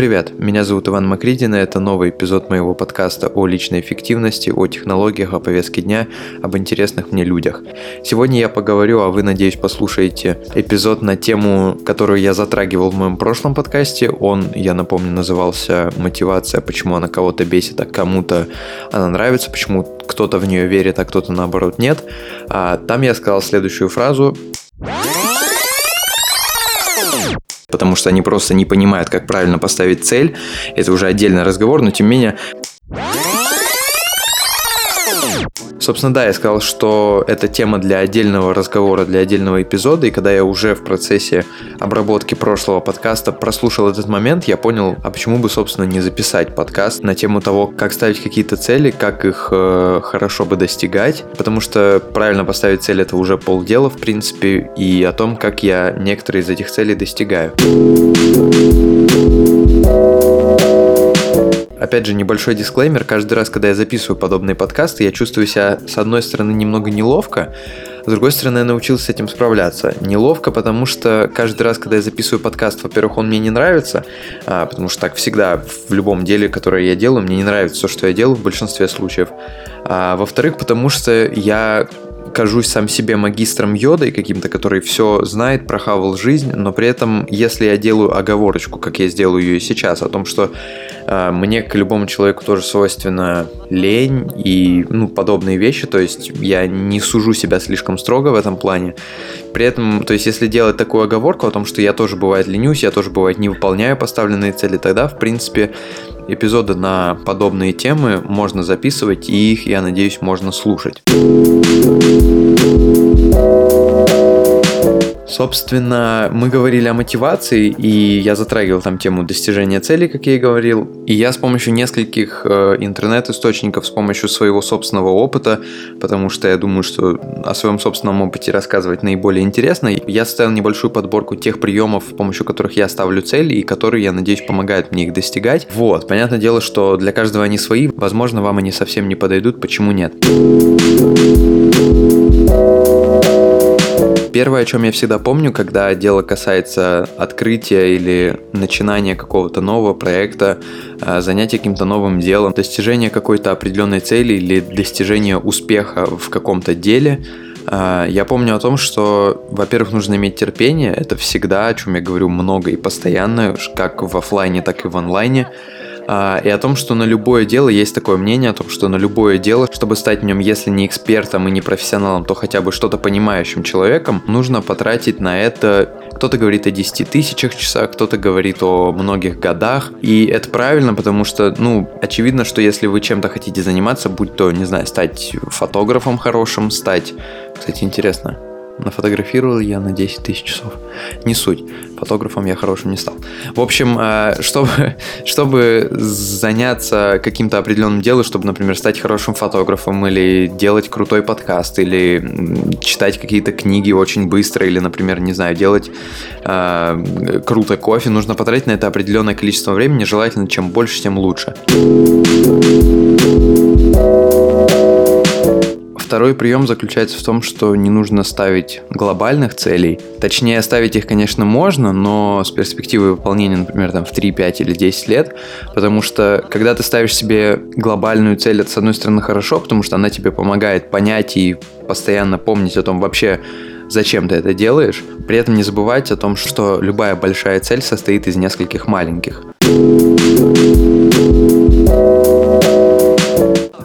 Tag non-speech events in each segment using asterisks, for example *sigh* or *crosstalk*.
привет! Меня зовут Иван Макридин, и это новый эпизод моего подкаста о личной эффективности, о технологиях, о повестке дня, об интересных мне людях. Сегодня я поговорю, а вы, надеюсь, послушаете эпизод на тему, которую я затрагивал в моем прошлом подкасте. Он, я напомню, назывался «Мотивация. Почему она кого-то бесит, а кому-то она нравится, почему кто-то в нее верит, а кто-то наоборот нет». А там я сказал следующую фразу потому что они просто не понимают, как правильно поставить цель. Это уже отдельный разговор, но тем не менее Собственно, да, я сказал, что это тема для отдельного разговора, для отдельного эпизода, и когда я уже в процессе обработки прошлого подкаста прослушал этот момент, я понял, а почему бы, собственно, не записать подкаст на тему того, как ставить какие-то цели, как их э, хорошо бы достигать, потому что правильно поставить цель это уже полдела, в принципе, и о том, как я некоторые из этих целей достигаю. Опять же, небольшой дисклеймер. Каждый раз, когда я записываю подобные подкасты, я чувствую себя, с одной стороны, немного неловко, с другой стороны, я научился с этим справляться. Неловко, потому что каждый раз, когда я записываю подкаст, во-первых, он мне не нравится, а, потому что так всегда в любом деле, которое я делаю, мне не нравится все, что я делаю в большинстве случаев. А, во-вторых, потому что я кажусь сам себе магистром йодой каким-то, который все знает, прохавал жизнь, но при этом, если я делаю оговорочку, как я сделаю ее сейчас, о том, что э, мне к любому человеку тоже свойственно лень и ну, подобные вещи, то есть я не сужу себя слишком строго в этом плане. При этом, то есть если делать такую оговорку о том, что я тоже бывает ленюсь, я тоже бывает не выполняю поставленные цели, тогда, в принципе, эпизоды на подобные темы можно записывать, и их, я надеюсь, можно слушать. Собственно, мы говорили о мотивации, и я затрагивал там тему достижения целей, как я и говорил. И я с помощью нескольких э, интернет-источников, с помощью своего собственного опыта, потому что я думаю, что о своем собственном опыте рассказывать наиболее интересно, я составил небольшую подборку тех приемов, с помощью которых я ставлю цели, и которые, я надеюсь, помогают мне их достигать. Вот, понятное дело, что для каждого они свои, возможно, вам они совсем не подойдут, почему нет? Первое, о чем я всегда помню, когда дело касается открытия или начинания какого-то нового проекта, э, занятия каким-то новым делом, достижения какой-то определенной цели или достижения успеха в каком-то деле, э, я помню о том, что, во-первых, нужно иметь терпение, это всегда, о чем я говорю много и постоянно, как в офлайне, так и в онлайне, и о том, что на любое дело есть такое мнение о том, что на любое дело, чтобы стать в нем, если не экспертом и не профессионалом, то хотя бы что-то понимающим человеком, нужно потратить на это кто-то говорит о 10 тысячах часах, кто-то говорит о многих годах. И это правильно, потому что, ну, очевидно, что если вы чем-то хотите заниматься, будь то, не знаю, стать фотографом хорошим, стать... Кстати, интересно, Нафотографировал я на 10 тысяч часов. Не суть. Фотографом я хорошим не стал. В общем, э, чтобы, *laughs* чтобы заняться каким-то определенным делом, чтобы, например, стать хорошим фотографом или делать крутой подкаст, или читать какие-то книги очень быстро, или, например, не знаю, делать э, круто кофе, нужно потратить на это определенное количество времени, желательно чем больше, тем лучше. Второй прием заключается в том, что не нужно ставить глобальных целей. Точнее, ставить их, конечно, можно, но с перспективой выполнения, например, там в 3, 5 или 10 лет, потому что когда ты ставишь себе глобальную цель, это с одной стороны хорошо, потому что она тебе помогает понять и постоянно помнить о том вообще, зачем ты это делаешь. При этом не забывать о том, что любая большая цель состоит из нескольких маленьких.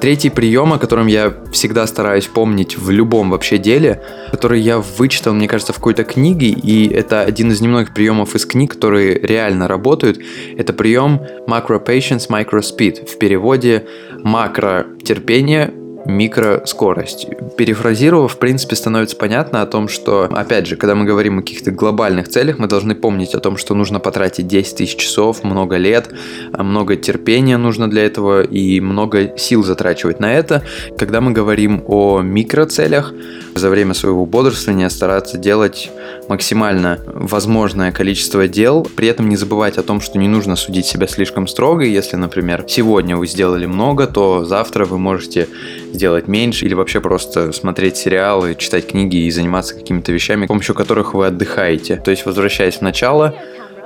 Третий прием, о котором я всегда стараюсь помнить в любом вообще деле, который я вычитал, мне кажется, в какой-то книге, и это один из немногих приемов из книг, которые реально работают, это прием macro patience, micro speed. В переводе макро терпение, микроскорость. Перефразировав, в принципе, становится понятно о том, что, опять же, когда мы говорим о каких-то глобальных целях, мы должны помнить о том, что нужно потратить 10 тысяч часов, много лет, а много терпения нужно для этого и много сил затрачивать на это. Когда мы говорим о микроцелях, за время своего бодрствования стараться делать максимально возможное количество дел, при этом не забывать о том, что не нужно судить себя слишком строго. Если, например, сегодня вы сделали много, то завтра вы можете сделать меньше или вообще просто смотреть сериалы, читать книги и заниматься какими-то вещами, с помощью которых вы отдыхаете. То есть, возвращаясь в начало,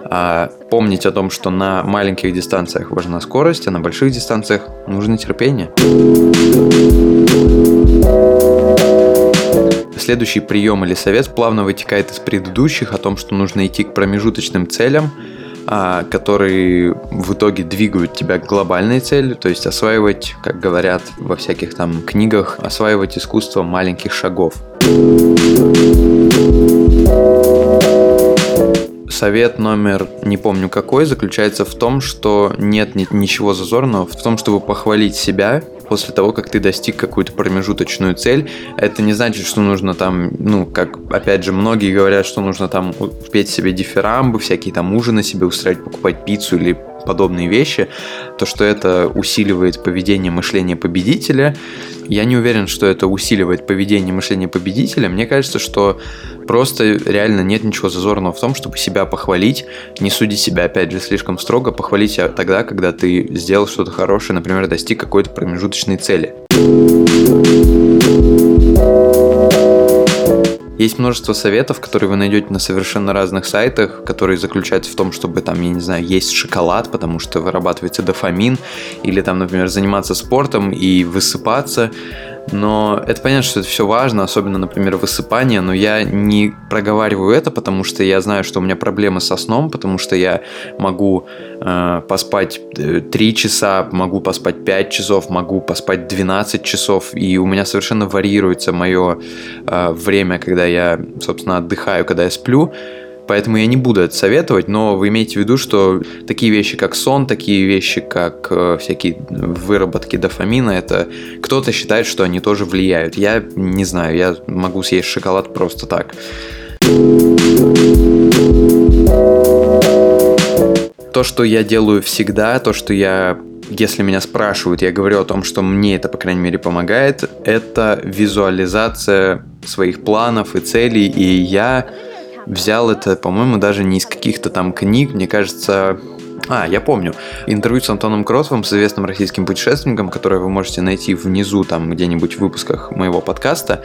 А помнить о том, что на маленьких дистанциях важна скорость, а на больших дистанциях нужно терпение. Следующий прием или совет плавно вытекает из предыдущих о том, что нужно идти к промежуточным целям, которые в итоге двигают тебя к глобальной цели, то есть осваивать, как говорят во всяких там книгах, осваивать искусство маленьких шагов. Совет номер, не помню какой, заключается в том, что нет ничего зазорного в том, чтобы похвалить себя после того, как ты достиг какую-то промежуточную цель. Это не значит, что нужно там, ну, как, опять же, многие говорят, что нужно там петь себе дифирамбы, всякие там ужины себе устраивать, покупать пиццу или подобные вещи, то, что это усиливает поведение мышления победителя. Я не уверен, что это усиливает поведение мышления победителя. Мне кажется, что просто реально нет ничего зазорного в том, чтобы себя похвалить, не судить себя, опять же, слишком строго, похвалить себя тогда, когда ты сделал что-то хорошее, например, достиг какой-то промежуточной цели. Есть множество советов, которые вы найдете на совершенно разных сайтах, которые заключаются в том, чтобы там, я не знаю, есть шоколад, потому что вырабатывается дофамин, или там, например, заниматься спортом и высыпаться. Но это понятно, что это все важно, особенно, например, высыпание, но я не проговариваю это, потому что я знаю, что у меня проблемы со сном, потому что я могу э, поспать 3 э, часа, могу поспать 5 часов, могу поспать 12 часов, и у меня совершенно варьируется мое э, время, когда я, собственно, отдыхаю, когда я сплю. Поэтому я не буду это советовать, но вы имеете в виду, что такие вещи, как сон, такие вещи, как э, всякие выработки дофамина, это кто-то считает, что они тоже влияют. Я не знаю, я могу съесть шоколад просто так. То, что я делаю всегда, то, что я если меня спрашивают, я говорю о том, что мне это, по крайней мере, помогает, это визуализация своих планов и целей, и я взял это, по-моему, даже не из каких-то там книг, мне кажется, а, я помню. Интервью с Антоном Кротовым, с известным российским путешественником, которое вы можете найти внизу, там, где-нибудь в выпусках моего подкаста.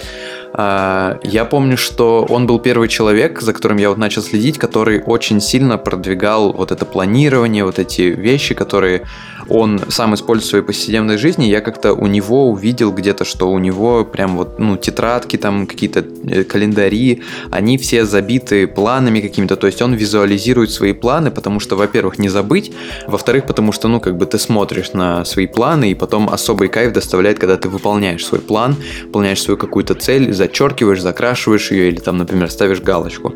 А, я помню, что он был первый человек, за которым я вот начал следить, который очень сильно продвигал вот это планирование, вот эти вещи, которые он сам использует в своей повседневной жизни. Я как-то у него увидел где-то, что у него прям вот, ну, тетрадки, там какие-то э, календари, они все забиты планами какими-то, то есть он визуализирует свои планы, потому что, во-первых, не забыть, во-вторых, потому что, ну, как бы ты смотришь на свои планы, и потом особый кайф доставляет, когда ты выполняешь свой план, выполняешь свою какую-то цель, зачеркиваешь, закрашиваешь ее или там, например, ставишь галочку.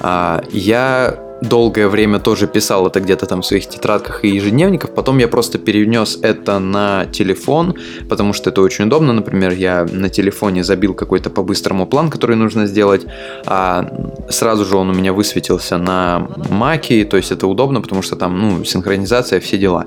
А, я долгое время тоже писал это где-то там в своих тетрадках и ежедневниках. Потом я просто перенес это на телефон, потому что это очень удобно. Например, я на телефоне забил какой-то по-быстрому план, который нужно сделать, а сразу же он у меня высветился на маке, то есть это удобно, потому что там, ну, синхронизация, все дела.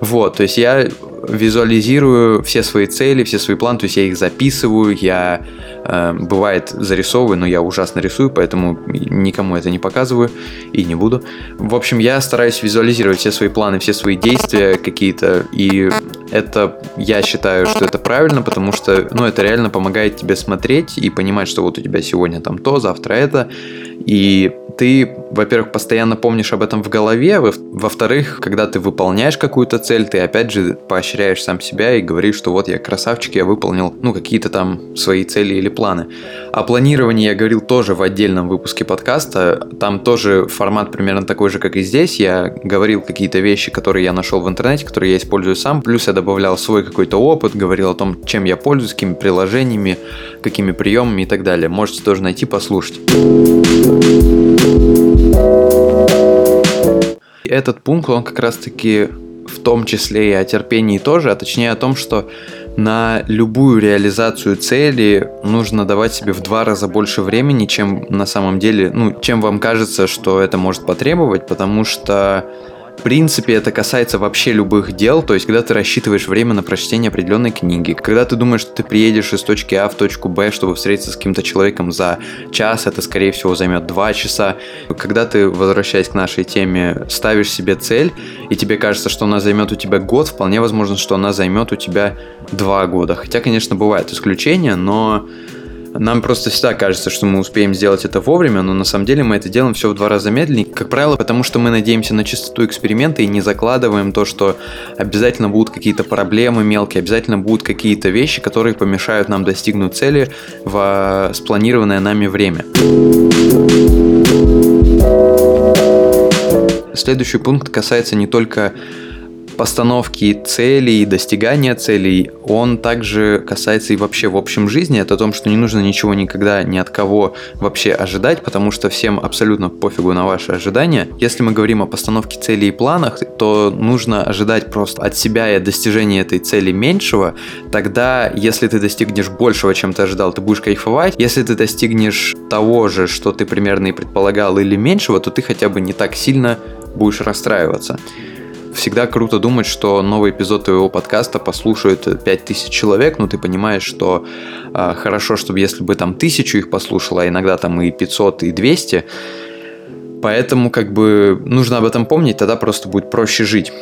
Вот, то есть я визуализирую все свои цели, все свои планы, то есть я их записываю, я бывает зарисовываю, но я ужасно рисую, поэтому никому это не показываю и не буду. В общем, я стараюсь визуализировать все свои планы, все свои действия какие-то, и это, я считаю, что это правильно, потому что, ну, это реально помогает тебе смотреть и понимать, что вот у тебя сегодня там то, завтра это, и ты, во-первых, постоянно помнишь об этом в голове, во-вторых, когда ты выполняешь какую-то цель, ты опять же поощряешь сам себя и говоришь, что вот я красавчик, я выполнил, ну, какие-то там свои цели или планы. О планировании я говорил тоже в отдельном выпуске подкаста, там тоже формат примерно такой же, как и здесь, я говорил какие-то вещи, которые я нашел в интернете, которые я использую сам, плюс я добавлял свой какой-то опыт, говорил о том, чем я пользуюсь, какими приложениями, какими приемами и так далее. Можете тоже найти, послушать. Этот пункт, он как раз-таки в том числе и о терпении тоже, а точнее о том, что на любую реализацию цели нужно давать себе в два раза больше времени, чем на самом деле, ну, чем вам кажется, что это может потребовать, потому что в принципе, это касается вообще любых дел, то есть, когда ты рассчитываешь время на прочтение определенной книги, когда ты думаешь, что ты приедешь из точки А в точку Б, чтобы встретиться с каким-то человеком за час, это, скорее всего, займет два часа. Когда ты, возвращаясь к нашей теме, ставишь себе цель, и тебе кажется, что она займет у тебя год, вполне возможно, что она займет у тебя два года. Хотя, конечно, бывают исключения, но Нам просто всегда кажется, что мы успеем сделать это вовремя, но на самом деле мы это делаем все в два раза медленнее. Как правило, потому что мы надеемся на чистоту эксперимента и не закладываем то, что обязательно будут какие-то проблемы мелкие, обязательно будут какие-то вещи, которые помешают нам достигнуть цели в спланированное нами время. Следующий пункт касается не только постановки целей, достигания целей, он также касается и вообще в общем жизни. Это о том, что не нужно ничего никогда ни от кого вообще ожидать, потому что всем абсолютно пофигу на ваши ожидания. Если мы говорим о постановке целей и планах, то нужно ожидать просто от себя и от достижения этой цели меньшего. Тогда, если ты достигнешь большего, чем ты ожидал, ты будешь кайфовать. Если ты достигнешь того же, что ты примерно и предполагал, или меньшего, то ты хотя бы не так сильно будешь расстраиваться. Всегда круто думать, что новый эпизод твоего подкаста послушают 5000 человек, но ты понимаешь, что э, хорошо, чтобы если бы там тысячу их послушало, а иногда там и 500, и 200, поэтому как бы нужно об этом помнить, тогда просто будет проще жить.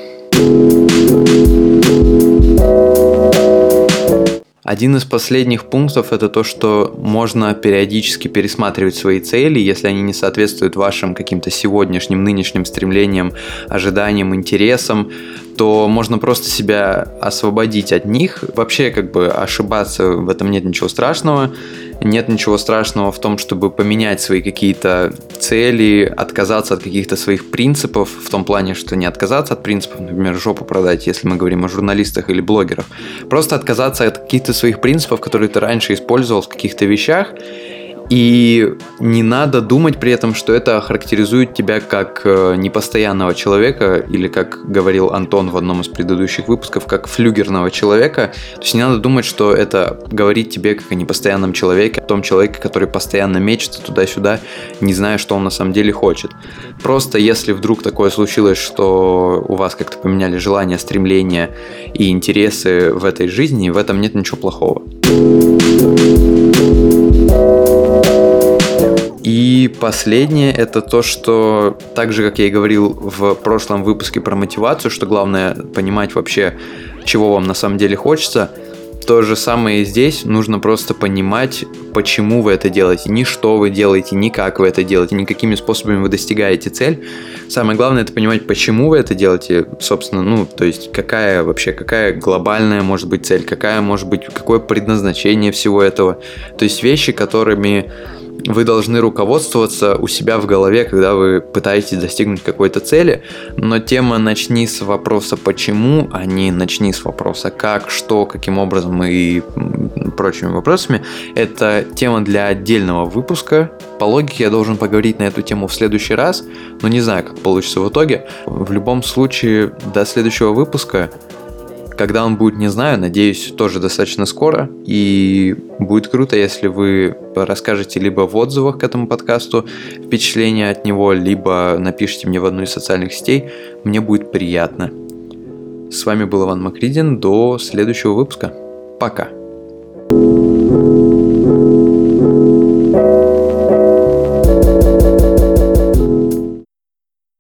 Один из последних пунктов это то, что можно периодически пересматривать свои цели, если они не соответствуют вашим каким-то сегодняшним, нынешним стремлениям, ожиданиям, интересам, то можно просто себя освободить от них. Вообще, как бы ошибаться в этом нет ничего страшного. Нет ничего страшного в том, чтобы поменять свои какие-то цели, отказаться от каких-то своих принципов, в том плане, что не отказаться от принципов, например, жопу продать, если мы говорим о журналистах или блогерах. Просто отказаться от каких-то своих принципов, которые ты раньше использовал в каких-то вещах, и не надо думать при этом, что это характеризует тебя как э, непостоянного человека, или, как говорил Антон в одном из предыдущих выпусков, как флюгерного человека. То есть не надо думать, что это говорит тебе как о непостоянном человеке, о том человеке, который постоянно мечется туда-сюда, не зная, что он на самом деле хочет. Просто если вдруг такое случилось, что у вас как-то поменяли желания, стремления и интересы в этой жизни, в этом нет ничего плохого. И последнее это то, что так же, как я и говорил в прошлом выпуске про мотивацию, что главное понимать вообще, чего вам на самом деле хочется, то же самое и здесь. Нужно просто понимать, почему вы это делаете, не что вы делаете, не как вы это делаете, не какими способами вы достигаете цель. Самое главное это понимать, почему вы это делаете, собственно, ну, то есть какая вообще, какая глобальная может быть цель, какая может быть, какое предназначение всего этого. То есть вещи, которыми вы должны руководствоваться у себя в голове, когда вы пытаетесь достигнуть какой-то цели, но тема «начни с вопроса почему», а не «начни с вопроса как», что, каким образом и прочими вопросами, это тема для отдельного выпуска. По логике я должен поговорить на эту тему в следующий раз, но не знаю, как получится в итоге. В любом случае, до следующего выпуска когда он будет, не знаю, надеюсь, тоже достаточно скоро. И будет круто, если вы расскажете либо в отзывах к этому подкасту впечатления от него, либо напишите мне в одну из социальных сетей. Мне будет приятно. С вами был Иван Макридин. До следующего выпуска. Пока.